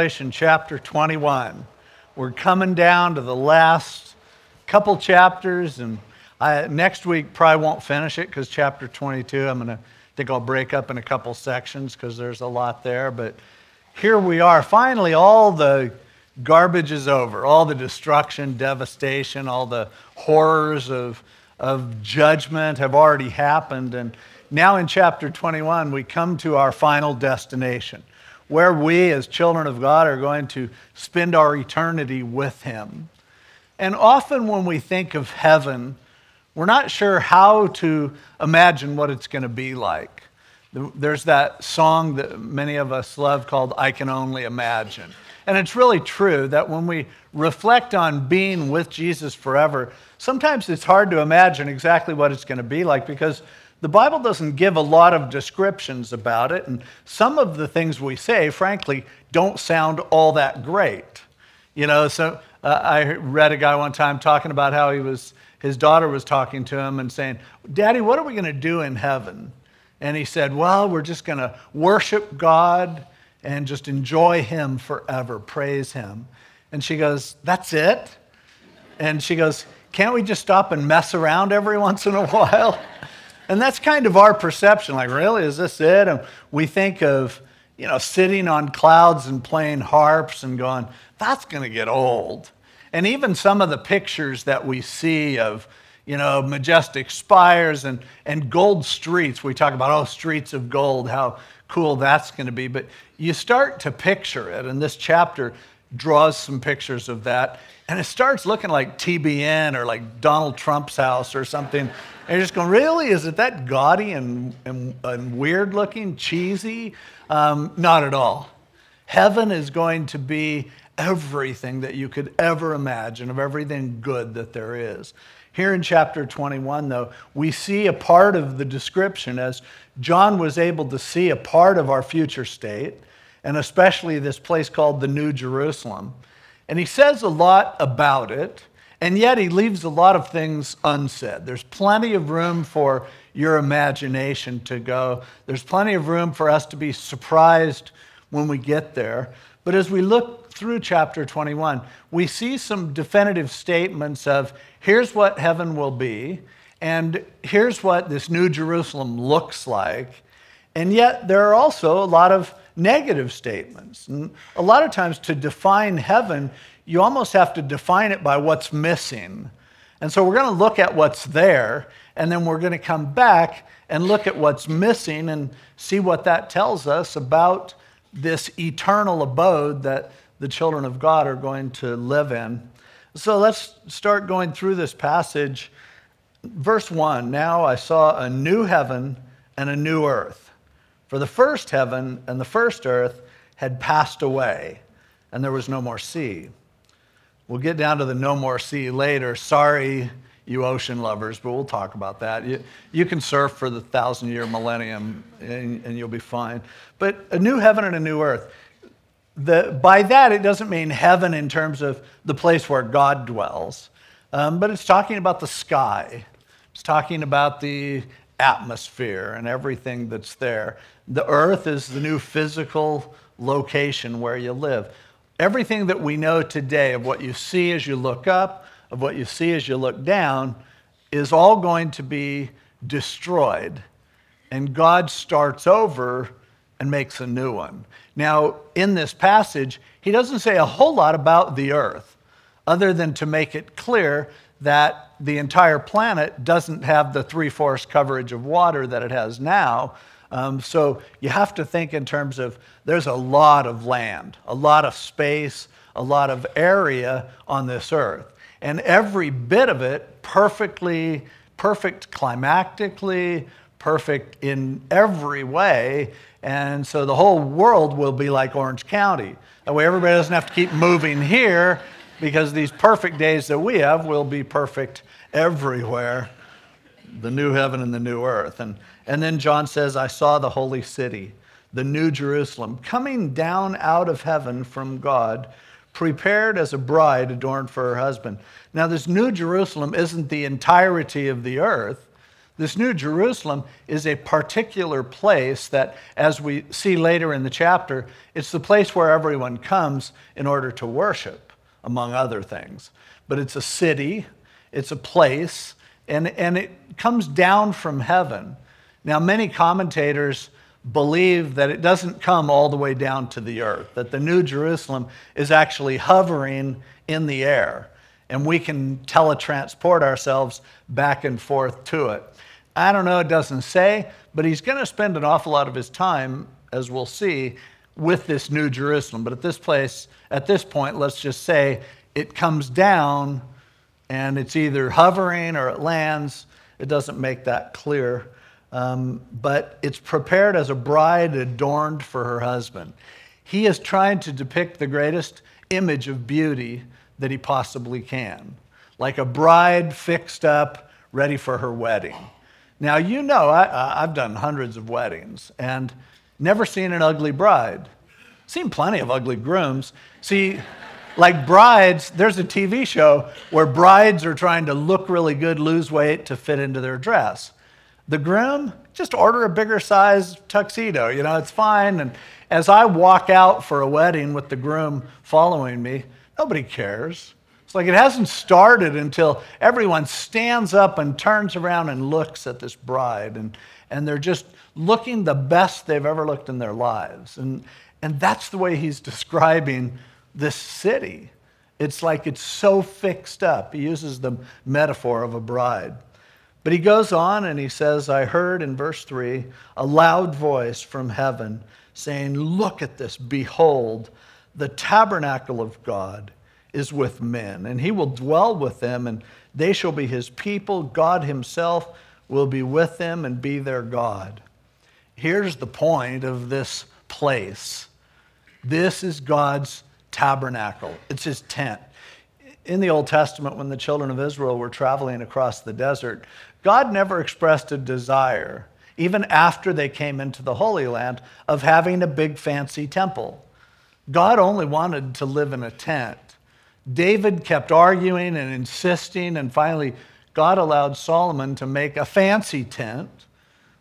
Revelation chapter 21. We're coming down to the last couple chapters, and I, next week probably won't finish it because chapter 22, I'm going to think I'll break up in a couple sections because there's a lot there. But here we are. Finally, all the garbage is over, all the destruction, devastation, all the horrors of, of judgment have already happened. And now in chapter 21, we come to our final destination where we, as children of God, are going to spend our eternity with Him. And often when we think of heaven, we're not sure how to imagine what it's going to be like. There's that song that many of us love called I Can Only Imagine. And it's really true that when we reflect on being with Jesus forever, sometimes it's hard to imagine exactly what it's going to be like because the Bible doesn't give a lot of descriptions about it, and some of the things we say, frankly, don't sound all that great. You know, so uh, I read a guy one time talking about how he was, his daughter was talking to him and saying, Daddy, what are we going to do in heaven? And he said, Well, we're just going to worship God and just enjoy Him forever, praise Him. And she goes, That's it? And she goes, Can't we just stop and mess around every once in a while? And that's kind of our perception. Like, really, is this it? And we think of, you know, sitting on clouds and playing harps and going, that's going to get old. And even some of the pictures that we see of, you know, majestic spires and, and gold streets, we talk about, oh, streets of gold, how cool that's going to be. But you start to picture it, and this chapter draws some pictures of that. And it starts looking like TBN or like Donald Trump's house or something and you're just going, really? Is it that gaudy and, and, and weird looking, cheesy? Um, not at all. Heaven is going to be everything that you could ever imagine, of everything good that there is. Here in chapter 21, though, we see a part of the description as John was able to see a part of our future state, and especially this place called the New Jerusalem. And he says a lot about it. And yet, he leaves a lot of things unsaid. There's plenty of room for your imagination to go, there's plenty of room for us to be surprised when we get there. But as we look through chapter 21, we see some definitive statements of here's what heaven will be, and here's what this new Jerusalem looks like. And yet, there are also a lot of negative statements. And a lot of times, to define heaven, you almost have to define it by what's missing. And so we're going to look at what's there, and then we're going to come back and look at what's missing and see what that tells us about this eternal abode that the children of God are going to live in. So let's start going through this passage. Verse 1 Now I saw a new heaven and a new earth. For the first heaven and the first earth had passed away, and there was no more sea. We'll get down to the no more sea later. Sorry, you ocean lovers, but we'll talk about that. You, you can surf for the thousand year millennium and, and you'll be fine. But a new heaven and a new earth. The, by that, it doesn't mean heaven in terms of the place where God dwells, um, but it's talking about the sky. It's talking about the atmosphere and everything that's there. The earth is the new physical location where you live. Everything that we know today of what you see as you look up, of what you see as you look down, is all going to be destroyed. And God starts over and makes a new one. Now, in this passage, he doesn't say a whole lot about the earth, other than to make it clear that the entire planet doesn't have the three fourths coverage of water that it has now. Um, so you have to think in terms of there's a lot of land, a lot of space, a lot of area on this earth. And every bit of it perfectly, perfect climactically, perfect in every way. And so the whole world will be like Orange County. That way everybody doesn't have to keep moving here because these perfect days that we have will be perfect everywhere the new heaven and the new earth. And and then John says, I saw the holy city, the new Jerusalem, coming down out of heaven from God, prepared as a bride adorned for her husband. Now, this new Jerusalem isn't the entirety of the earth. This New Jerusalem is a particular place that, as we see later in the chapter, it's the place where everyone comes in order to worship, among other things. But it's a city, it's a place, and, and it comes down from heaven. Now, many commentators believe that it doesn't come all the way down to the earth, that the New Jerusalem is actually hovering in the air, and we can teletransport ourselves back and forth to it. I don't know, it doesn't say, but he's going to spend an awful lot of his time, as we'll see, with this New Jerusalem. But at this place, at this point, let's just say it comes down and it's either hovering or it lands. It doesn't make that clear. Um, but it's prepared as a bride adorned for her husband. He is trying to depict the greatest image of beauty that he possibly can, like a bride fixed up, ready for her wedding. Now, you know, I, have done hundreds of weddings and never seen an ugly bride. Seen plenty of ugly grooms. See, like brides, there's a TV show where brides are trying to look really good, lose weight to fit into their dress. The groom, just order a bigger size tuxedo. You know, it's fine. And as I walk out for a wedding with the groom following me, nobody cares. It's like it hasn't started until everyone stands up and turns around and looks at this bride, and, and they're just looking the best they've ever looked in their lives. And, and that's the way he's describing this city. It's like it's so fixed up. He uses the metaphor of a bride. But he goes on and he says, I heard in verse 3 a loud voice from heaven saying, Look at this, behold, the tabernacle of God is with men, and he will dwell with them, and they shall be his people. God himself will be with them and be their God. Here's the point of this place this is God's tabernacle, it's his tent. In the Old Testament, when the children of Israel were traveling across the desert, God never expressed a desire, even after they came into the Holy Land, of having a big fancy temple. God only wanted to live in a tent. David kept arguing and insisting, and finally, God allowed Solomon to make a fancy tent,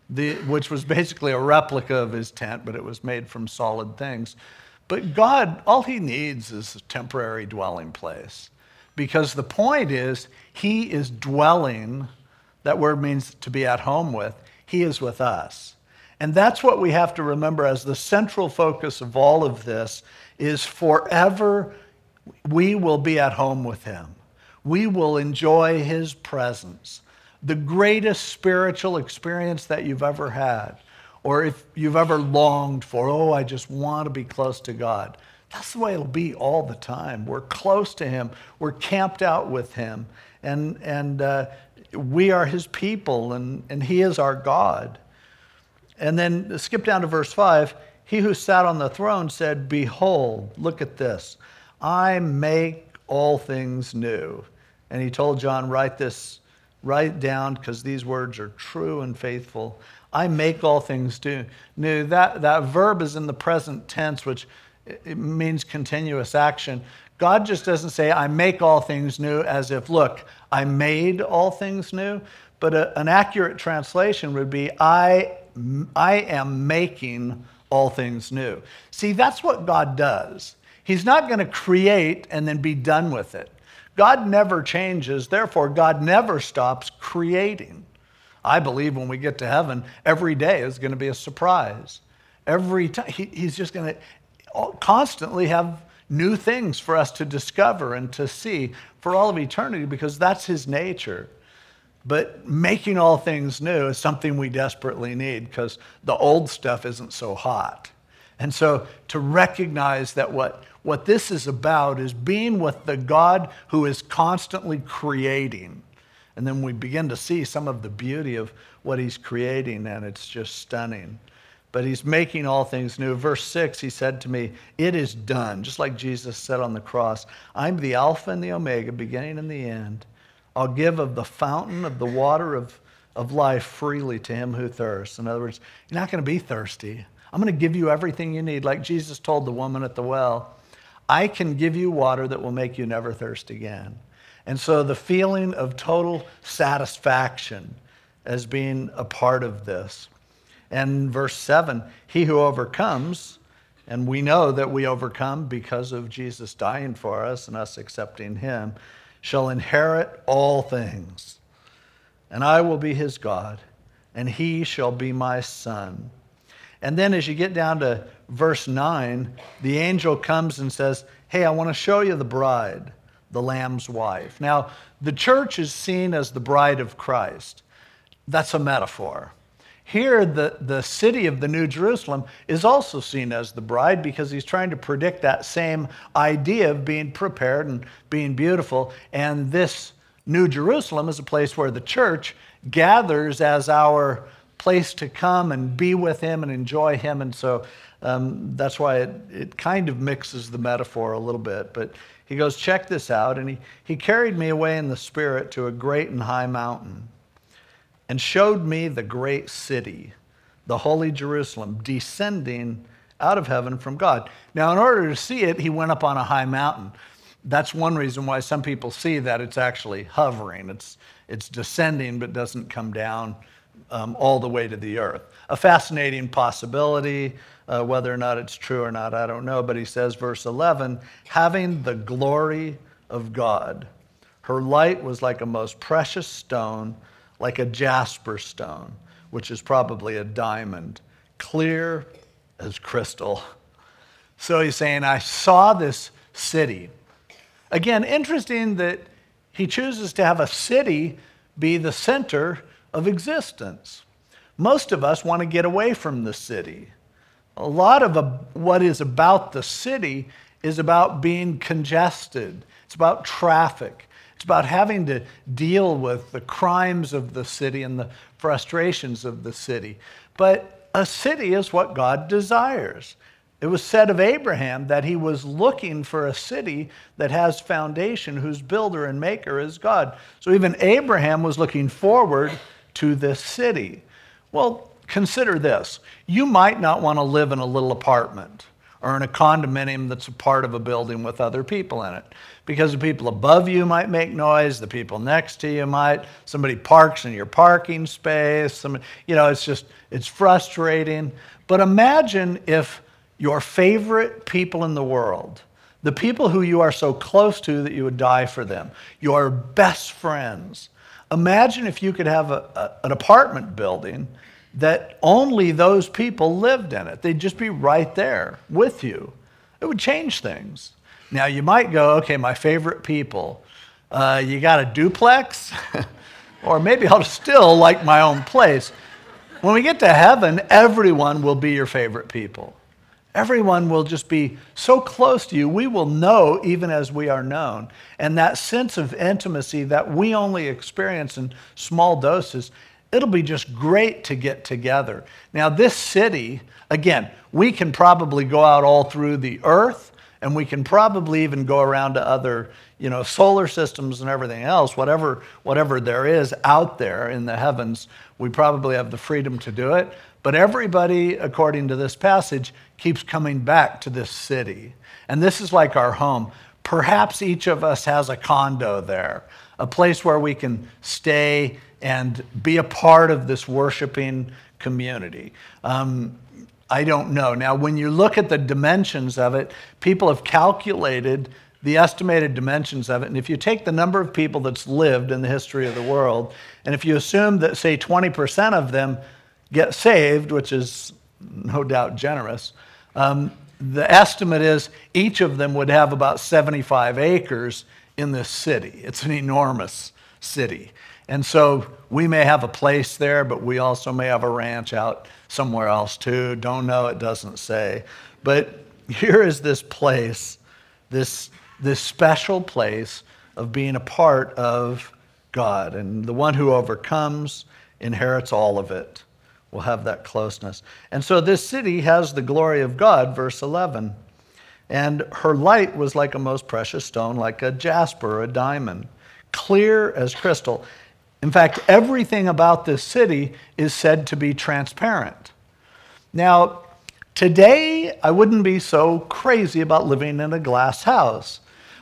the, which was basically a replica of his tent, but it was made from solid things. But God, all he needs is a temporary dwelling place. Because the point is, he is dwelling, that word means to be at home with, he is with us. And that's what we have to remember as the central focus of all of this is forever we will be at home with him. We will enjoy his presence. The greatest spiritual experience that you've ever had, or if you've ever longed for, oh, I just want to be close to God. That's the way it'll be all the time. We're close to him, we're camped out with him, and, and uh, we are his people, and, and he is our God. And then skip down to verse 5. He who sat on the throne said, Behold, look at this. I make all things new. And he told John, write this, write down, because these words are true and faithful. I make all things new. That, that verb is in the present tense, which it means continuous action. God just doesn't say, I make all things new, as if, look, I made all things new. But a, an accurate translation would be, I, I am making all things new. See, that's what God does. He's not going to create and then be done with it. God never changes, therefore, God never stops creating. I believe when we get to heaven, every day is going to be a surprise. Every time, he, He's just going to constantly have new things for us to discover and to see for all of eternity because that's His nature. But making all things new is something we desperately need because the old stuff isn't so hot. And so to recognize that what what this is about is being with the God who is constantly creating. And then we begin to see some of the beauty of what he's creating, and it's just stunning. But he's making all things new. Verse 6, he said to me, It is done, just like Jesus said on the cross. I'm the Alpha and the Omega, beginning and the end. I'll give of the fountain of the water of, of life freely to him who thirsts. In other words, you're not going to be thirsty. I'm going to give you everything you need, like Jesus told the woman at the well. I can give you water that will make you never thirst again. And so the feeling of total satisfaction as being a part of this. And verse 7 He who overcomes, and we know that we overcome because of Jesus dying for us and us accepting him, shall inherit all things. And I will be his God, and he shall be my son. And then as you get down to verse 9, the angel comes and says, Hey, I want to show you the bride, the Lamb's wife. Now, the church is seen as the bride of Christ. That's a metaphor. Here, the, the city of the New Jerusalem is also seen as the bride because he's trying to predict that same idea of being prepared and being beautiful. And this New Jerusalem is a place where the church gathers as our place to come and be with him and enjoy him. And so um, that's why it, it kind of mixes the metaphor a little bit. But he goes, Check this out. And he, he carried me away in the spirit to a great and high mountain and showed me the great city, the holy Jerusalem, descending out of heaven from God. Now, in order to see it, he went up on a high mountain. That's one reason why some people see that it's actually hovering. It's, it's descending, but doesn't come down um, all the way to the earth. A fascinating possibility. Uh, whether or not it's true or not, I don't know. But he says, verse 11, having the glory of God. Her light was like a most precious stone like a jasper stone, which is probably a diamond, clear as crystal. So he's saying, I saw this city. Again, interesting that he chooses to have a city be the center of existence. Most of us want to get away from the city. A lot of what is about the city is about being congested, it's about traffic, it's about having to deal with the crimes of the city and the frustrations of the city. But a city is what God desires. It was said of Abraham that he was looking for a city that has foundation, whose builder and maker is God. So even Abraham was looking forward to this city. Well, consider this you might not want to live in a little apartment or in a condominium that's a part of a building with other people in it. Because the people above you might make noise, the people next to you might, somebody parks in your parking space, somebody, you know, it's just, it's frustrating. But imagine if your favorite people in the world, the people who you are so close to that you would die for them, your best friends, imagine if you could have a, a, an apartment building that only those people lived in it. They'd just be right there with you. It would change things. Now, you might go, okay, my favorite people, uh, you got a duplex? or maybe I'll still like my own place. When we get to heaven, everyone will be your favorite people. Everyone will just be so close to you, we will know even as we are known. And that sense of intimacy that we only experience in small doses it'll be just great to get together. Now, this city, again, we can probably go out all through the earth and we can probably even go around to other you know solar systems and everything else whatever whatever there is out there in the heavens we probably have the freedom to do it. But everybody according to this passage keeps coming back to this city. And this is like our home. Perhaps each of us has a condo there a place where we can stay and be a part of this worshiping community. Um, I don't know. Now, when you look at the dimensions of it, people have calculated the estimated dimensions of it. And if you take the number of people that's lived in the history of the world, and if you assume that, say, 20% of them get saved, which is no doubt generous, um, the estimate is each of them would have about 75 acres in this city. It's an enormous city. And so we may have a place there, but we also may have a ranch out somewhere else too. Don't know, it doesn't say. But here is this place, this, this special place of being a part of God. And the one who overcomes inherits all of it. We'll have that closeness. And so this city has the glory of God, verse 11. And her light was like a most precious stone, like a jasper, a diamond, clear as crystal. In fact, everything about this city is said to be transparent. Now, today, I wouldn't be so crazy about living in a glass house.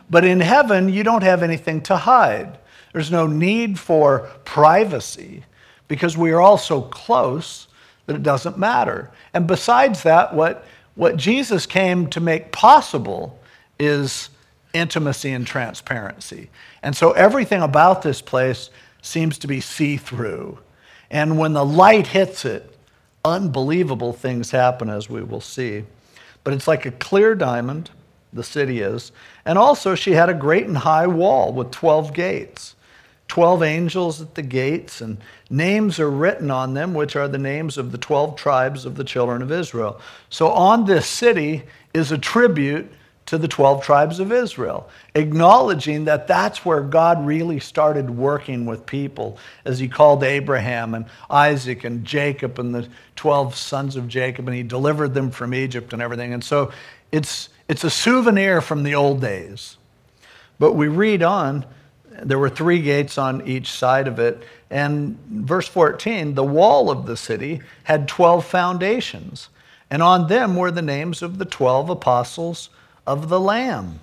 But in heaven, you don't have anything to hide. There's no need for privacy because we are all so close that it doesn't matter. And besides that, what, what Jesus came to make possible is intimacy and transparency. And so everything about this place seems to be see through. And when the light hits it, unbelievable things happen, as we will see. But it's like a clear diamond, the city is. And also, she had a great and high wall with 12 gates. 12 angels at the gates, and names are written on them, which are the names of the 12 tribes of the children of Israel. So, on this city is a tribute to the 12 tribes of Israel, acknowledging that that's where God really started working with people as he called Abraham and Isaac and Jacob and the 12 sons of Jacob, and he delivered them from Egypt and everything. And so it's, it's a souvenir from the old days. But we read on, there were three gates on each side of it. And verse 14, the wall of the city had 12 foundations, and on them were the names of the 12 apostles of the Lamb.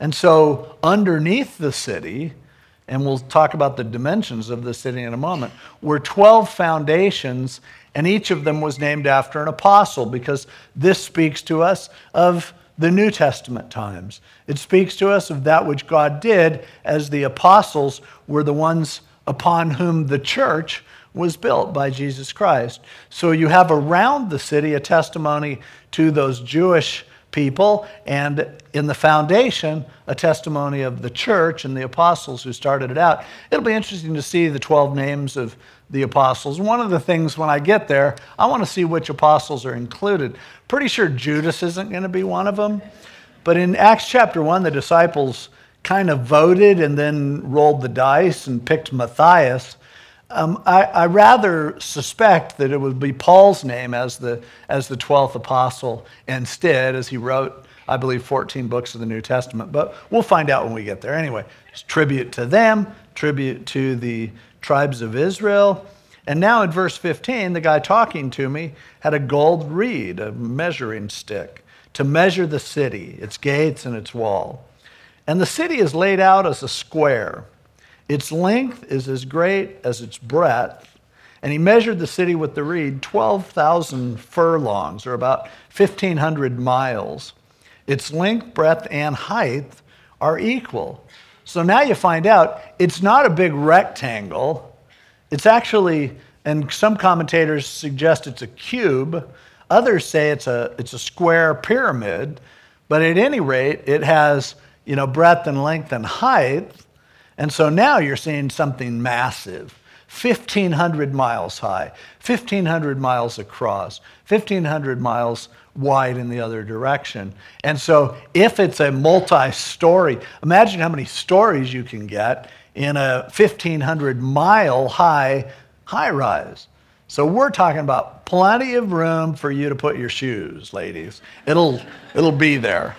And so, underneath the city, and we'll talk about the dimensions of the city in a moment, were 12 foundations, and each of them was named after an apostle because this speaks to us of the New Testament times. It speaks to us of that which God did as the apostles were the ones upon whom the church was built by Jesus Christ. So you have around the city a testimony to those Jewish people, and in the foundation, a testimony of the church and the apostles who started it out. It'll be interesting to see the 12 names of the apostles. One of the things when I get there, I want to see which apostles are included. Pretty sure Judas isn't going to be one of them. But in Acts chapter 1, the disciples kind of voted and then rolled the dice and picked Matthias. Um, I, I, rather suspect that it would be Paul's name as the, as the 12th apostle instead, as he wrote, I believe, 14 books of the New Testament. But we'll find out when we get there. Anyway, tribute to them, tribute to the tribes of Israel. And now in verse 15, the guy talking to me had a gold reed, a measuring stick, to measure the city, its gates and its wall. And the city is laid out as a square its length is as great as its breadth. And he measured the city with the reed 12,000 furlongs, or about 1,500 miles. Its length, breadth, and height are equal. So now you find out it's not a big rectangle. It's actually, and some commentators suggest it's a cube. Others say it's a, it's a square pyramid. But at any rate, it has you know, breadth and length and height. And so now you're seeing something massive 1,500 miles high, 1,500 miles across, 1,500 miles wide in the other direction. And so if it's a multi story, imagine how many stories you can get in a 1,500 mile high high rise. So we're talking about plenty of room for you to put your shoes, ladies. It'll, it'll be there.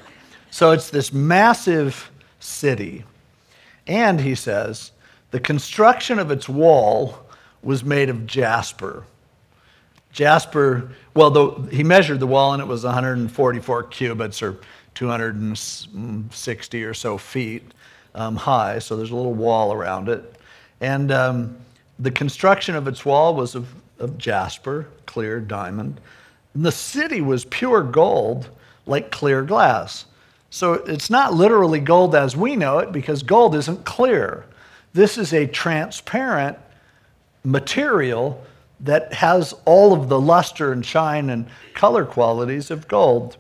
So it's this massive city. And he says, the construction of its wall was made of jasper. Jasper, well, the, he measured the wall and it was 144 cubits or 260 or so feet um, high, so there's a little wall around it. And um, the construction of its wall was of, of jasper, clear diamond. And the city was pure gold, like clear glass. So it's not literally gold as we know it because gold isn't clear. This is a transparent material that has all of the luster and shine and color qualities of gold.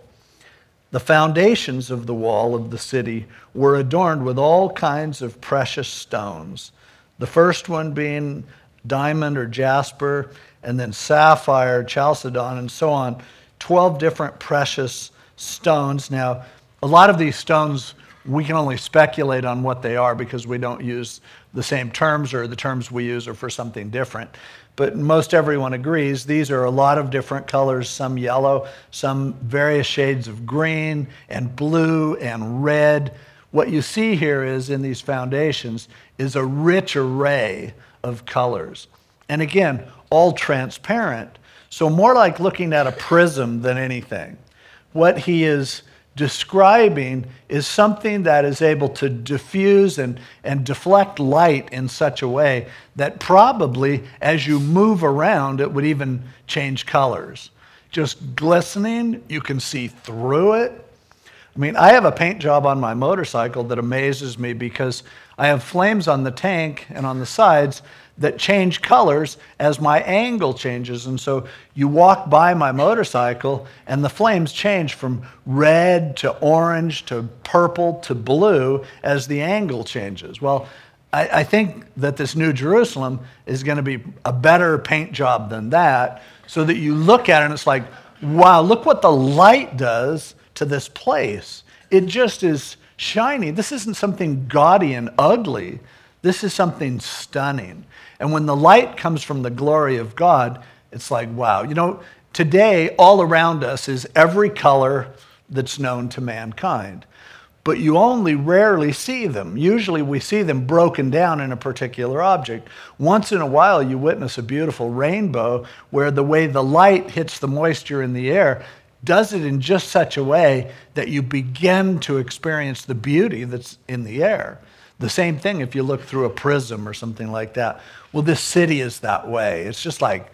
The foundations of the wall of the city were adorned with all kinds of precious stones. The first one being diamond or jasper, and then sapphire, chalcedon, and so on. 12 different precious stones. Now, a lot of these stones, we can only speculate on what they are because we don't use the same terms or the terms we use are for something different. But most everyone agrees these are a lot of different colors, some yellow, some various shades of green and blue and red. What you see here is in these foundations is a rich array of colors. And again, all transparent. So more like looking at a prism than anything. What he is describing is something that is able to diffuse and, and deflect light in such a way that probably as you move around, it would even change colors. Just glistening, you can see through it. I mean, I have a paint job on my motorcycle that amazes me because I have flames on the tank and on the sides that change colors as my angle changes. And so you walk by my motorcycle and the flames change from red to orange to purple to blue as the angle changes. Well, I, I think that this New Jerusalem is going to be a better paint job than that so that you look at it and it's like, wow, look what the light does to this place. It just is shiny. This isn't something gaudy and ugly. This is something stunning. And when the light comes from the glory of God, it's like, wow. You know, today, all around us is every color that's known to mankind. But you only rarely see them. Usually, we see them broken down in a particular object. Once in a while, you witness a beautiful rainbow where the way the light hits the moisture in the air does it in just such a way that you begin to experience the beauty that's in the air. The same thing if you look through a prism or something like that. Well, this city is that way. It's just like,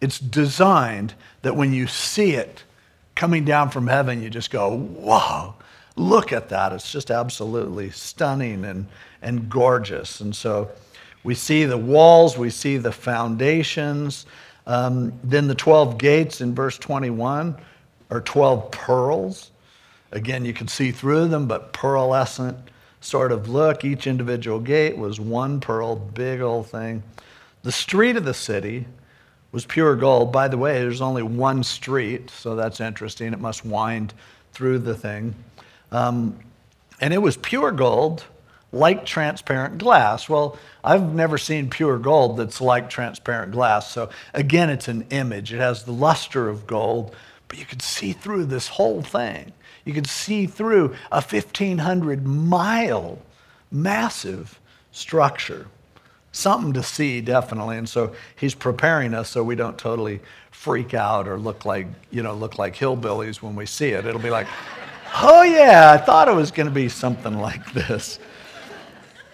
it's designed that when you see it coming down from heaven, you just go, wow, look at that. It's just absolutely stunning and, and gorgeous. And so we see the walls, we see the foundations. Um, then the 12 gates in verse 21 are 12 pearls. Again, you can see through them, but pearlescent sort of look. Each individual gate was one pearl, big old thing. The street of the city was pure gold. By the way, there's only one street, so that's interesting. It must wind through the thing. Um, and it was pure gold, like transparent glass. Well, I've never seen pure gold that's like transparent glass. So again, it's an image. It has the luster of gold, but you could see through this whole thing. You could see through a 1,500 mile massive structure. Something to see, definitely. And so he's preparing us so we don't totally freak out or look like, you know, look like hillbillies when we see it. It'll be like, oh yeah, I thought it was going to be something like this.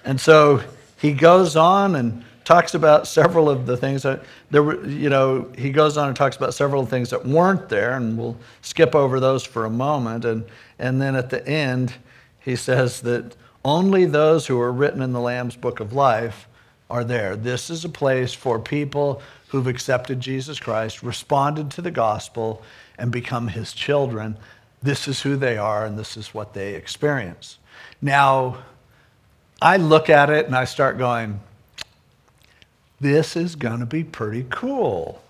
And so he goes on and talks about several of the things that there were, you know, he goes on and talks about several things that weren't there, and we'll skip over those for a moment. And, and then at the end, he says that only those who are written in the Lamb's book of life are there. This is a place for people who've accepted Jesus Christ, responded to the gospel, and become his children. This is who they are, and this is what they experience. Now, I look at it and I start going, this is going to be pretty cool.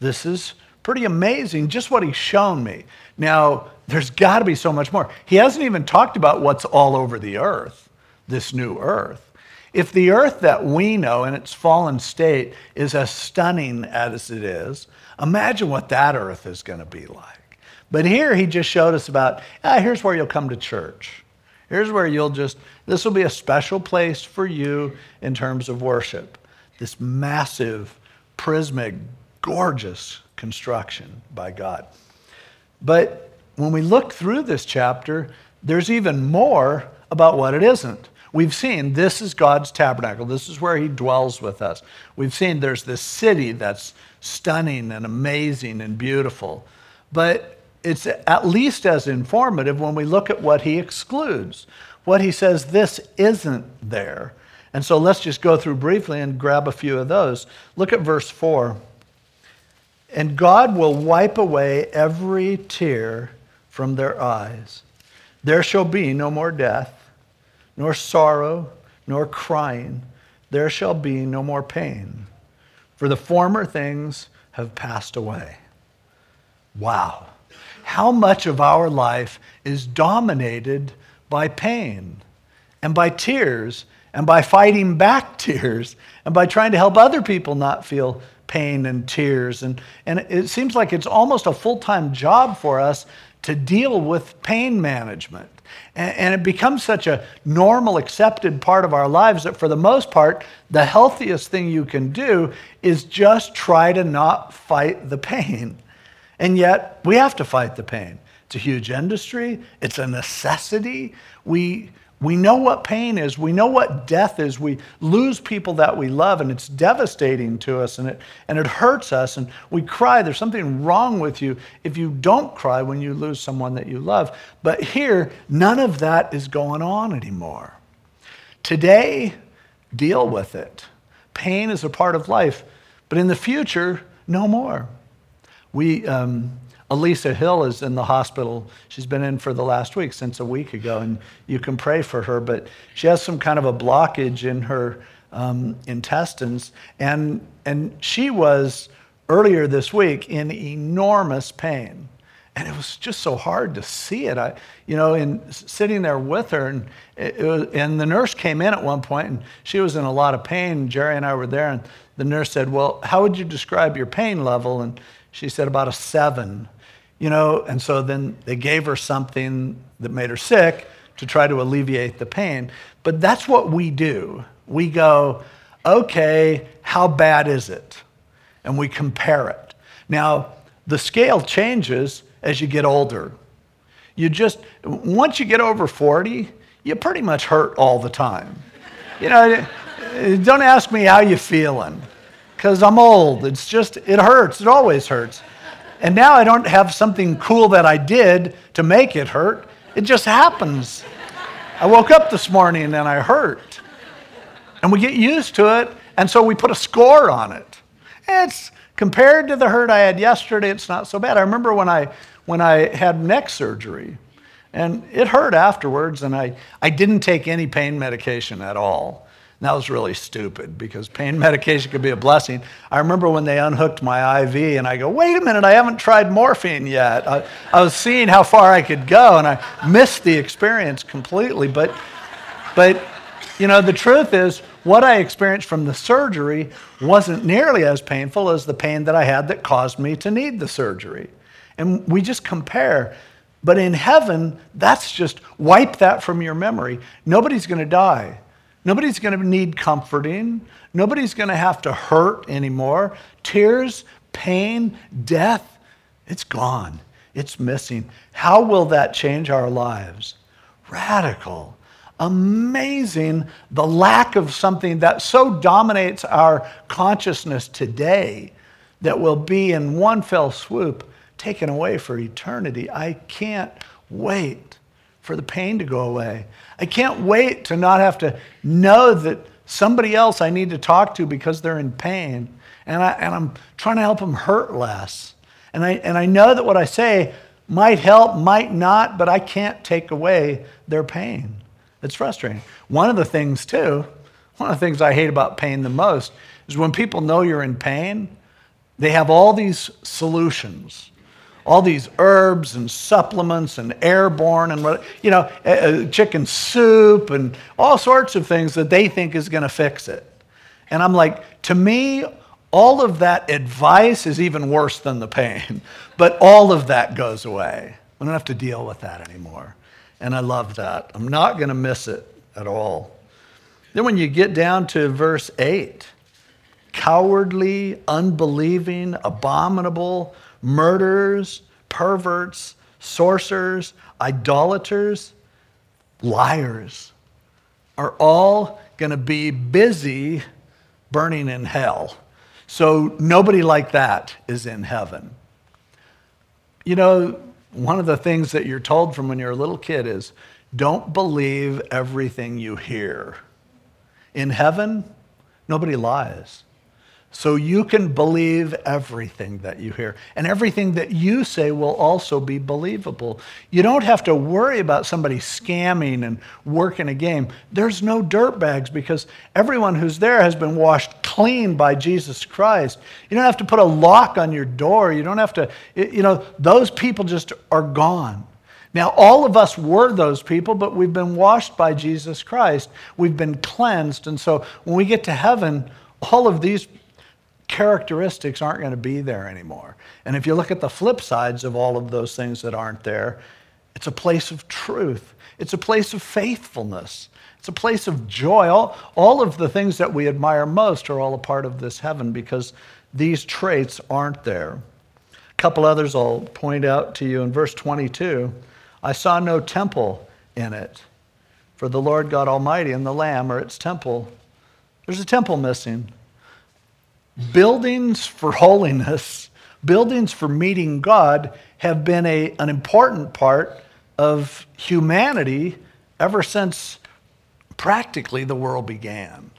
This is pretty amazing, just what he's shown me. Now, there's got to be so much more. He hasn't even talked about what's all over the earth, this new earth. If the earth that we know in its fallen state is as stunning as it is, imagine what that earth is going to be like. But here he just showed us about, ah, here's where you'll come to church. Here's where you'll just, this will be a special place for you in terms of worship this massive, prismatic, gorgeous construction by God. But when we look through this chapter, there's even more about what it isn't. We've seen this is God's tabernacle. This is where He dwells with us. We've seen there's this city that's stunning and amazing and beautiful. But it's at least as informative when we look at what He excludes. What He says, this isn't there. And so let's just go through briefly and grab a few of those. Look at verse 4. And God will wipe away every tear from their eyes. There shall be no more death, nor sorrow, nor crying. There shall be no more pain, for the former things have passed away. Wow. How much of our life is dominated by pain and by tears and by fighting back tears and by trying to help other people not feel pain and tears. And, and it seems like it's almost a full time job for us to deal with pain management. And, and it becomes such a normal, accepted part of our lives that for the most part, the healthiest thing you can do is just try to not fight the pain. And yet, we have to fight the pain. It's a huge industry, it's a necessity. We, we know what pain is. We know what death is. We lose people that we love, and it's devastating to us, and it, and it hurts us, and we cry. There's something wrong with you if you don't cry when you lose someone that you love. But here, none of that is going on anymore. Today, deal with it. Pain is a part of life, but in the future, no more. We, um, Elisa Hill is in the hospital. She's been in for the last week, since a week ago, and you can pray for her. But she has some kind of a blockage in her um, intestines, and and she was earlier this week in enormous pain, and it was just so hard to see it. I, you know, in sitting there with her, and was, and the nurse came in at one point, and she was in a lot of pain. Jerry and I were there, and the nurse said, "Well, how would you describe your pain level?" And she said about a seven you know, and so then they gave her something that made her sick to try to alleviate the pain. But that's what we do. We go, okay, how bad is it? And we compare it. Now, the scale changes as you get older. You just, once you get over 40, you pretty much hurt all the time. You know, don't ask me how you feeling, because I'm old. It's just, it hurts. It always hurts. And now I don't have something cool that I did to make it hurt. It just happens. I woke up this morning and I hurt. And we get used to it, and so we put a score on it. It's compared to the hurt I had yesterday, it's not so bad. I remember when I when I had neck surgery, and it hurt afterwards, and I, I didn't take any pain medication at all. That was really stupid because pain medication could be a blessing. I remember when they unhooked my IV and I go, wait a minute, I haven't tried morphine yet. I, I was seeing how far I could go and I missed the experience completely. But, but, you know, the truth is, what I experienced from the surgery wasn't nearly as painful as the pain that I had that caused me to need the surgery. And we just compare. But in heaven, that's just wipe that from your memory. Nobody's going to die. Nobody's going to need comforting. Nobody's going to have to hurt anymore. Tears, pain, death, it's gone. It's missing. How will that change our lives? Radical. Amazing the lack of something that so dominates our consciousness today that will be in one fell swoop taken away for eternity. I can't wait for the pain to go away. I can't wait to not have to know that somebody else I need to talk to because they're in pain. And, I, and I'm trying to help them hurt less. And I, and I know that what I say might help, might not, but I can't take away their pain. It's frustrating. One of the things, too, one of the things I hate about pain the most is when people know you're in pain, they have all these solutions all these herbs and supplements and airborne and you know uh, chicken soup and all sorts of things that they think is going to fix it. And i'm like to me all of that advice is even worse than the pain but all of that goes away. We don't have to deal with that anymore. And i love that. I'm not going to miss it at all. Then when you get down to verse 8 cowardly unbelieving abominable murderers, perverts, sorcerers, idolaters, liars are all going to be busy burning in hell. So nobody like that is in heaven. You know, one of the things that you're told from when you're a little kid is don't believe everything you hear. In heaven, nobody lies. So you can believe everything that you hear. And everything that you say will also be believable. You don't have to worry about somebody scamming and working a game. There's no dirtbags because everyone who's there has been washed clean by Jesus Christ. You don't have to put a lock on your door. You don't have to, you know, those people just are gone. Now, all of us were those people, but we've been washed by Jesus Christ. We've been cleansed. And so when we get to heaven, all of these characteristics aren't going to be there anymore. And if you look at the flip sides of all of those things that aren't there, it's a place of truth, it's a place of faithfulness, it's a place of joy. All, all of the things that we admire most are all a part of this heaven because these traits aren't there. A couple others I'll point out to you. In verse 22, I saw no temple in it, for the Lord God Almighty and the Lamb are its temple. There's a temple missing. Buildings for holiness, buildings for meeting God have been a, an important part of humanity ever since practically the world began.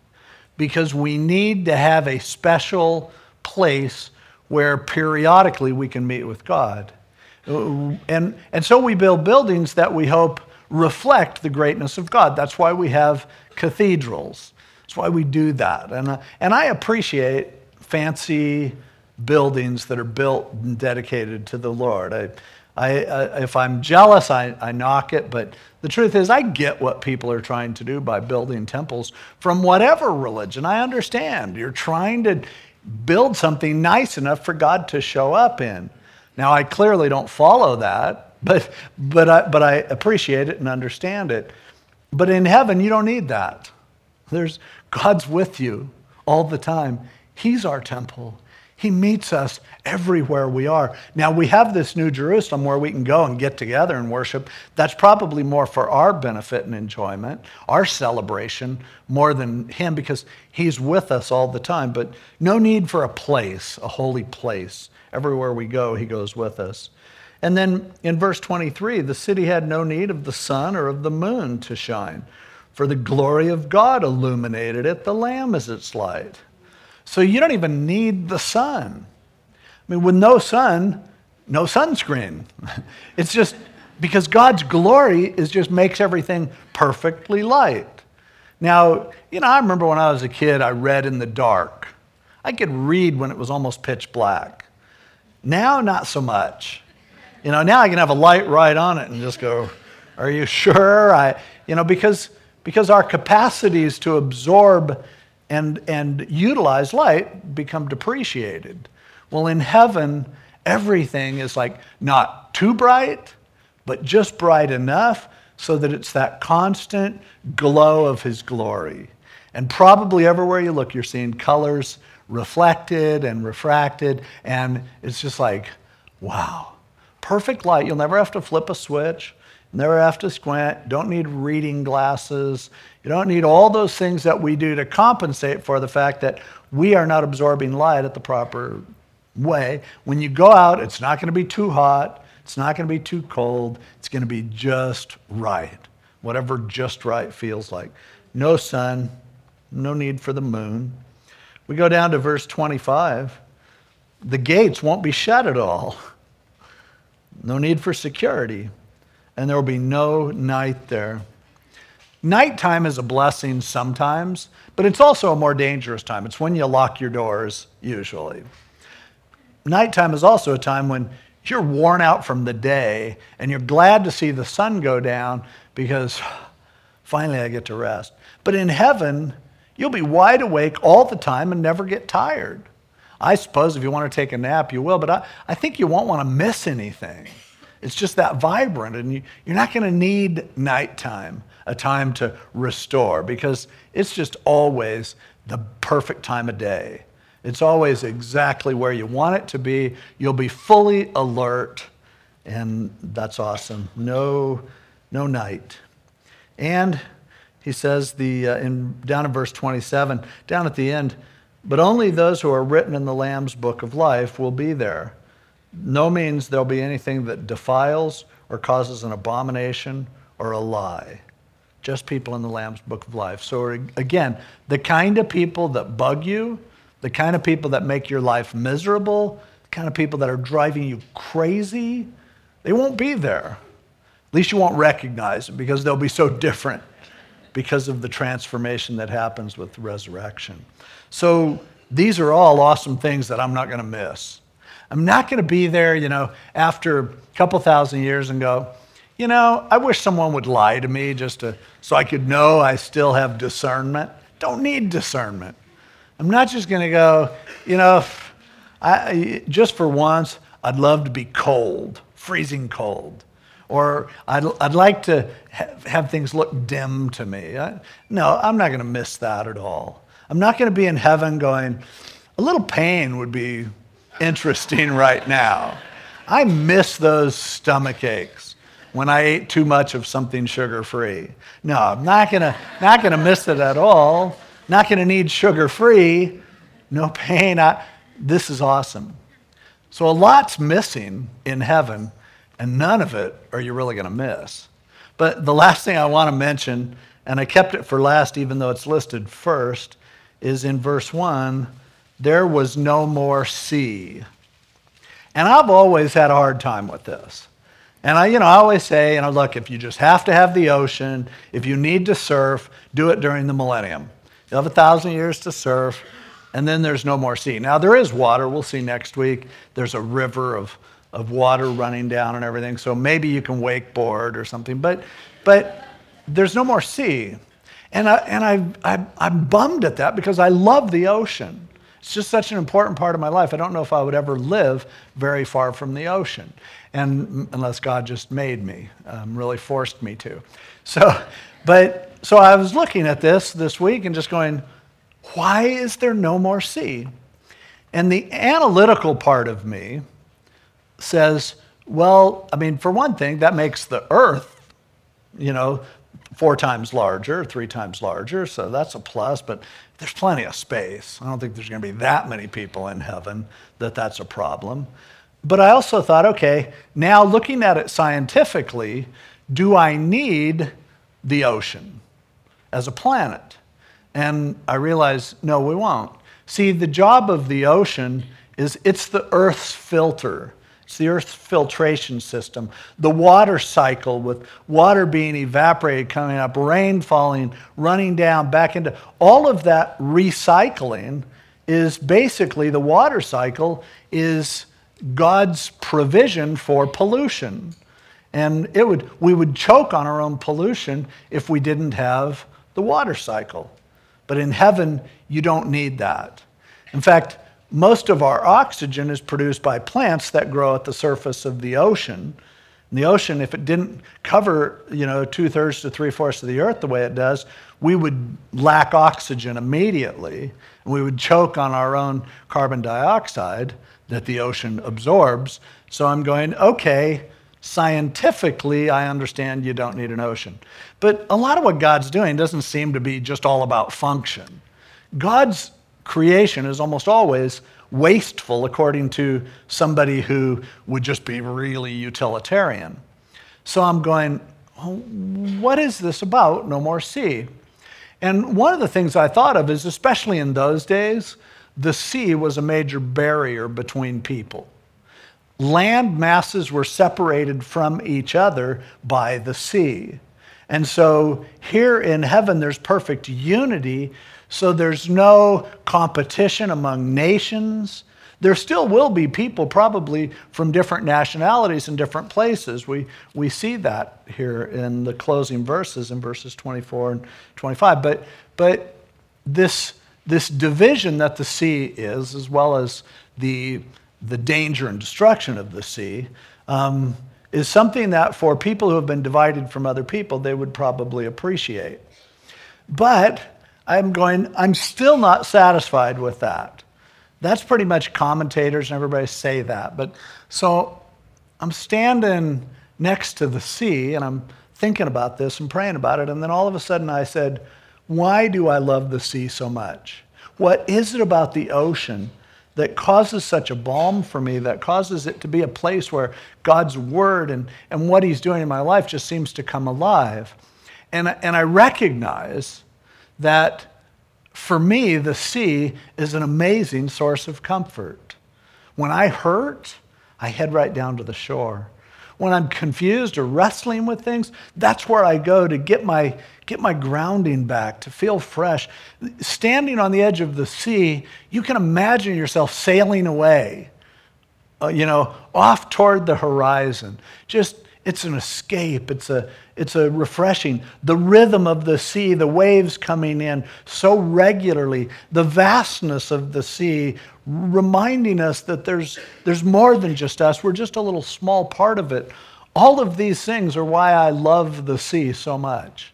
Because we need to have a special place where periodically we can meet with God. And, and so we build buildings that we hope reflect the greatness of God. That's why we have cathedrals. That's why we do that. And, uh, and I appreciate fancy buildings that are built and dedicated to the Lord. I, I, if I'm jealous, I, I knock it, but the truth is, I get what people are trying to do by building temples from whatever religion. I understand. You're trying to build something nice enough for God to show up in. Now, I clearly don't follow that, but, but, I, but I appreciate it and understand it. But in heaven, you don't need that. There's, God's with you all the time. He's our temple. He meets us everywhere we are. Now, we have this New Jerusalem where we can go and get together and worship. That's probably more for our benefit and enjoyment, our celebration, more than Him, because He's with us all the time. But no need for a place, a holy place. Everywhere we go, He goes with us. And then in verse 23, the city had no need of the sun or of the moon to shine, for the glory of God illuminated it. The Lamb is its light. So you don't even need the sun. I mean, with no sun, no sunscreen. It's just because God's glory is just makes everything perfectly light. Now, you know, I remember when I was a kid, I read in the dark. I could read when it was almost pitch black. Now, not so much. You know, now I can have a light right on it and just go, "Are you sure?" I, you know, because because our capacities to absorb and, and utilize light become depreciated. Well, in heaven, everything is like not too bright, but just bright enough so that it's that constant glow of his glory. And probably everywhere you look, you're seeing colors reflected and refracted, and it's just like, wow, perfect light. You'll never have to flip a switch. Never have to squint, don't need reading glasses. You don't need all those things that we do to compensate for the fact that we are not absorbing light at the proper way. When you go out, it's not going to be too hot, it's not going to be too cold, it's going to be just right. Whatever just right feels like. No sun, no need for the moon. We go down to verse 25. The gates won't be shut at all. No need for security and there will be no night there. Nighttime is a blessing sometimes, but it's also a more dangerous time. It's when you lock your doors, usually. Nighttime is also a time when you're worn out from the day and you're glad to see the sun go down because finally I get to rest. But in heaven, you'll be wide awake all the time and never get tired. I suppose if you want to take a nap, you will, but I, I think you won't want to miss anything. It's just that vibrant, and you, you're not going to need nighttime, a time to restore, because it's just always the perfect time of day. It's always exactly where you want it to be. You'll be fully alert, and that's awesome. No, no night. And he says the uh, in down in verse 27, down at the end, but only those who are written in the Lamb's book of life will be there no means there'll be anything that defiles or causes an abomination or a lie. Just people in the Lamb's book of life. So, again, the kind of people that bug you, the kind of people that make your life miserable, the kind of people that are driving you crazy, they won't be there. At least you won't recognize them because they'll be so different because of the transformation that happens with the resurrection. So, these are all awesome things that I'm not going to miss. I'm not going to be there, you know, after a couple thousand years and go, you know, I wish someone would lie to me just to, so I could know I still have discernment. Don't need discernment. I'm not just going to go, you know, I, just for once, I'd love to be cold, freezing cold. Or I'd, I'd like to have, have things look dim to me. I, no, I'm not going to miss that at all. I'm not going to be in heaven going, a little pain would be interesting right now. I miss those stomach aches when I ate too much of something sugar free. No, I'm not gonna, not gonna miss it at all. Not gonna need sugar free. No pain. I, this is awesome. So a lot's missing in heaven, and none of it are you really gonna miss. But the last thing I wanna mention, and I kept it for last even though it's listed first, is in verse 1 there was no more sea. And I've always had a hard time with this. And I, you know, I always say, you know, look, if you just have to have the ocean, if you need to surf, do it during the millennium. You'll have a thousand years to surf, and then there's no more sea. Now, there is water. We'll see next week. There's a river of, of water running down and everything. So maybe you can wakeboard or something. But, but there's no more sea. And, I, and I, I, I'm bummed at that because I love the ocean. It's just such an important part of my life. I don't know if I would ever live very far from the ocean, and unless God just made me, um, really forced me to. So, but so I was looking at this this week and just going, why is there no more sea? And the analytical part of me says, well, I mean, for one thing, that makes the earth, you know, four times larger, three times larger, so that's a plus, but there's plenty of space. I don't think there's going to be that many people in heaven that that's a problem. But I also thought, okay, now looking at it scientifically, do I need the ocean as a planet? And I realized, no, we won't. See, the job of the ocean is it's the Earth's filter. It's the Earth's filtration system, the water cycle with water being evaporated, coming up, rain falling, running down, back into all of that recycling is basically the water cycle is God's provision for pollution. And it would, we would choke on our own pollution if we didn't have the water cycle. But in heaven, you don't need that. In fact, most of our oxygen is produced by plants that grow at the surface of the ocean. And the ocean, if it didn't cover, you know, two thirds to three fourths of the earth the way it does, we would lack oxygen immediately, and we would choke on our own carbon dioxide that the ocean absorbs. So I'm going, okay, scientifically, I understand you don't need an ocean. But a lot of what God's doing doesn't seem to be just all about function. God's creation is almost always wasteful, according to somebody who would just be really utilitarian. So I'm going, what is this about? No more sea. And one of the things I thought of is, especially in those days, the sea was a major barrier between people. Land masses were separated from each other by the sea. And so here in heaven, there's perfect unity so there's no competition among nations. There still will be people, probably from different nationalities in different places. We, we see that here in the closing verses in verses 24 and 25. But, but this, this division that the sea is, as well as the, the danger and destruction of the sea, um, is something that for people who have been divided from other people, they would probably appreciate. But I'm going, I'm still not satisfied with that. That's pretty much commentators and everybody say that. But so I'm standing next to the sea and I'm thinking about this and praying about it. And then all of a sudden I said, Why do I love the sea so much? What is it about the ocean that causes such a balm for me, that causes it to be a place where God's word and, and what He's doing in my life just seems to come alive? And, and I recognize that for me, the sea is an amazing source of comfort. When I hurt, I head right down to the shore. When I'm confused or wrestling with things, that's where I go to get my, get my grounding back, to feel fresh. Standing on the edge of the sea, you can imagine yourself sailing away, uh, you know, off toward the horizon, just it's an escape. It's a, it's a refreshing. The rhythm of the sea, the waves coming in so regularly, the vastness of the sea, reminding us that there's, there's more than just us. We're just a little small part of it. All of these things are why I love the sea so much.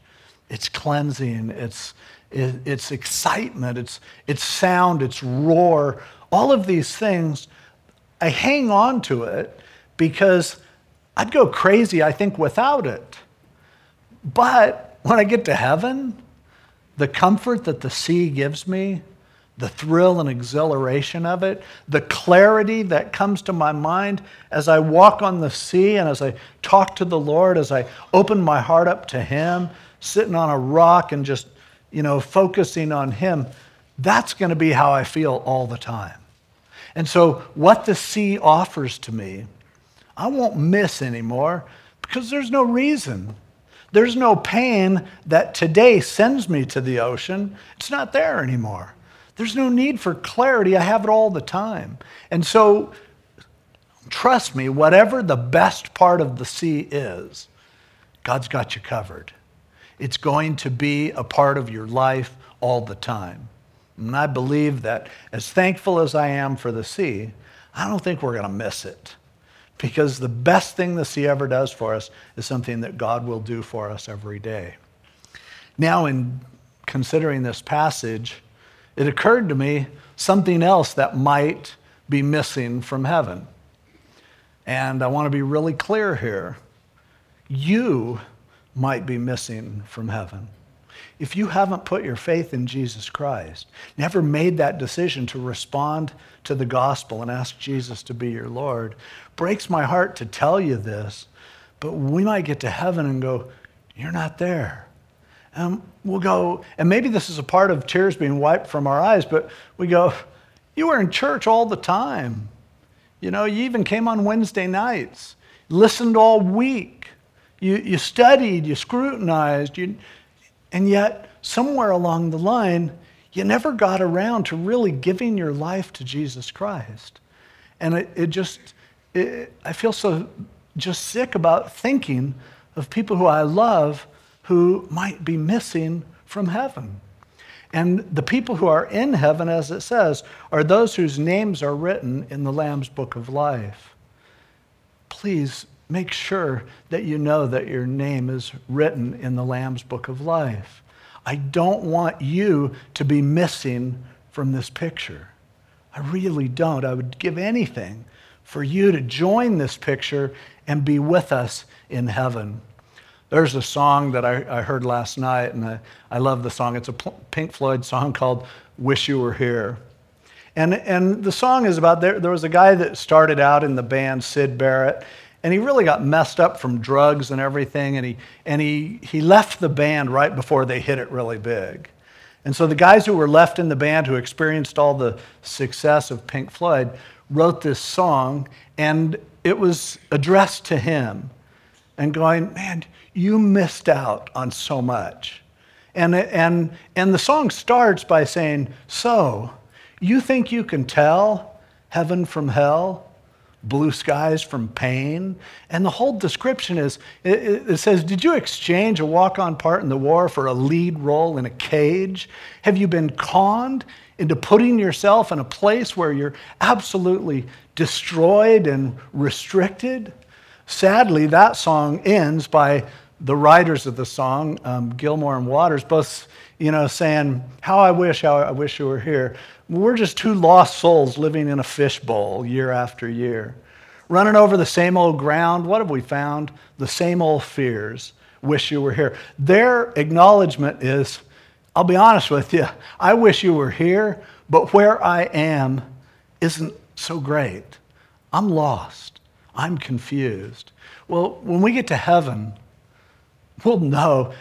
It's cleansing, it's, it's excitement, it's, it's sound, it's roar. All of these things, I hang on to it because I'd go crazy, I think, without it. But when I get to heaven, the comfort that the sea gives me, the thrill and exhilaration of it, the clarity that comes to my mind as I walk on the sea and as I talk to the Lord, as I open my heart up to Him, sitting on a rock and just, you know, focusing on Him, that's going to be how I feel all the time. And so, what the sea offers to me, I won't miss anymore because there's no reason. There's no pain that today sends me to the ocean. It's not there anymore. There's no need for clarity. I have it all the time. And so, trust me, whatever the best part of the sea is, God's got you covered. It's going to be a part of your life all the time. And I believe that as thankful as I am for the sea, I don't think we're going to miss it. Because the best thing the sea ever does for us is something that God will do for us every day. Now, in considering this passage, it occurred to me something else that might be missing from heaven. And I want to be really clear here. You might be missing from heaven. If you haven't put your faith in Jesus Christ, never made that decision to respond to the gospel and ask Jesus to be your Lord, breaks my heart to tell you this, but we might get to heaven and go, You're not there. And we'll go, and maybe this is a part of tears being wiped from our eyes, but we go, You were in church all the time. You know, you even came on Wednesday nights, listened all week. You, you studied, you scrutinized, you, and yet, somewhere along the line, you never got around to really giving your life to Jesus Christ. And it, it just, it, I feel so just sick about thinking of people who I love who might be missing from heaven. And the people who are in heaven, as it says, are those whose names are written in the Lamb's book of life. Please make sure that you know that your name is written in the Lamb's book of life. I don't want you to be missing from this picture. I really don't. I would give anything for you to join this picture and be with us in heaven. There's a song that I, I heard last night, and I, I love the song. It's a Pink Floyd song called Wish You Were Here. And, and the song is about there, there was a guy that started out in the band, Syd Barrett, and he really got messed up from drugs and everything. And he, and he, he left the band right before they hit it really big. And so the guys who were left in the band who experienced all the success of Pink Floyd wrote this song, and it was addressed to him and going, Man, you missed out on so much. And, and, and the song starts by saying, So, you think you can tell heaven from hell? Blue skies from pain. And the whole description is it, it, says, Did you exchange a walk on part in the war for a lead role in a cage? Have you been conned into putting yourself in a place where you're absolutely destroyed and restricted? Sadly, that song ends by the writers of the song, um, Gilmour and Waters, both you know, saying, How I wish, how I wish you were here. We're just two lost souls living in a fishbowl year after year, running over the same old ground. What have we found? The same old fears. Wish you were here. Their acknowledgement is, I'll be honest with you, I wish you were here, but where I am isn't so great. I'm lost. I'm confused. Well, when we get to heaven, we'll know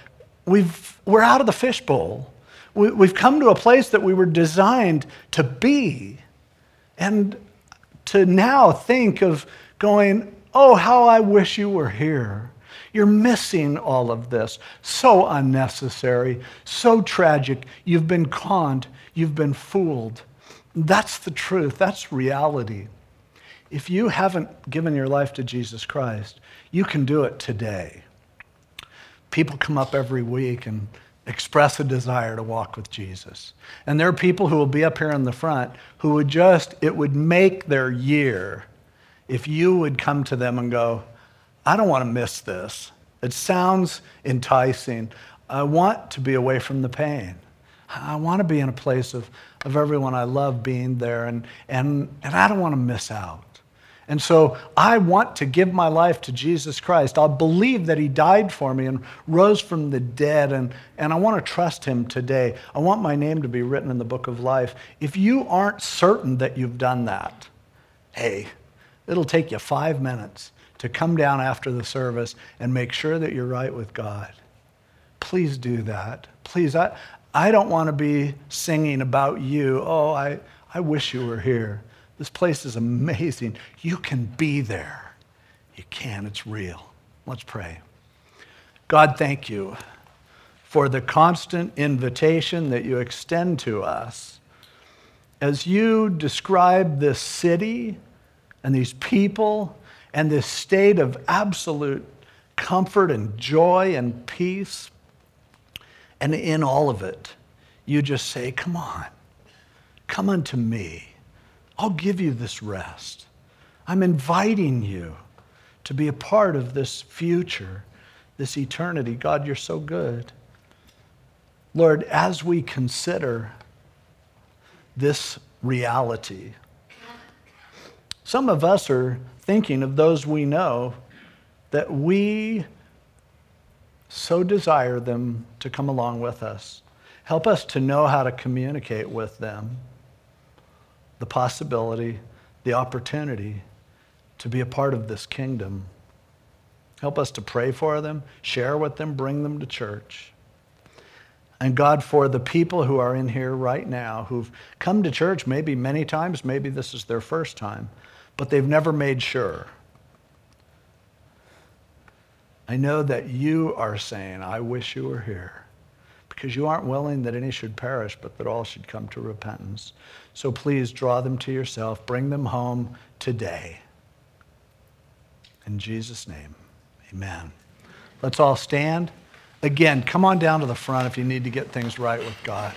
we've, we're out of the fishbowl. We, we've come to a place that we were designed to be. And to now think of going, oh, how I wish you were here. You're missing all of this. So unnecessary, so tragic. You've been conned, you've been fooled. That's the truth, that's reality. If you haven't given your life to Jesus Christ, you can do it today people come up every week and express a desire to walk with Jesus. And there are people who will be up here in the front who would just, it would make their year if you would come to them and go, I don't want to miss this. It sounds enticing. I want to be away from the pain. I want to be in a place of, of everyone I love being there, and, and, and I don't want to miss out. And so I want to give my life to Jesus Christ. I'll believe that He died for me and rose from the dead, and, and I want to trust Him today. I want my name to be written in the book of life. If you aren't certain that you've done that, hey, it'll take you five minutes to come down after the service and make sure that you're right with God. Please do that. Please, I, I don't want to be singing about you. Oh, I, I wish you were here. This place is amazing. You can be there. You can, it's real. Let's pray. God, thank you for the constant invitation that you extend to us. As you describe this city and these people and this state of absolute comfort and joy and peace, and in all of it, you just say, Come on, come unto me. I'll give you this rest. I'm inviting you to be a part of this future, this eternity. God, you're so good. Lord, as we consider this reality, some of us are thinking of those we know that we so desire them to come along with us. Help us to know how to communicate with them the possibility, the opportunity to be a part of this kingdom. Help us to pray for them, share with them, bring them to church. And God, for the people who are in here right now, who've come to church maybe many times, maybe this is their first time, but they've never made sure. I know that you are saying, I wish you were here because you aren't willing that any should perish, but that all should come to repentance. So please draw them to yourself, bring them home today. In Jesus' name, amen. Let's all stand. Again, come on down to the front if you need to get things right with God.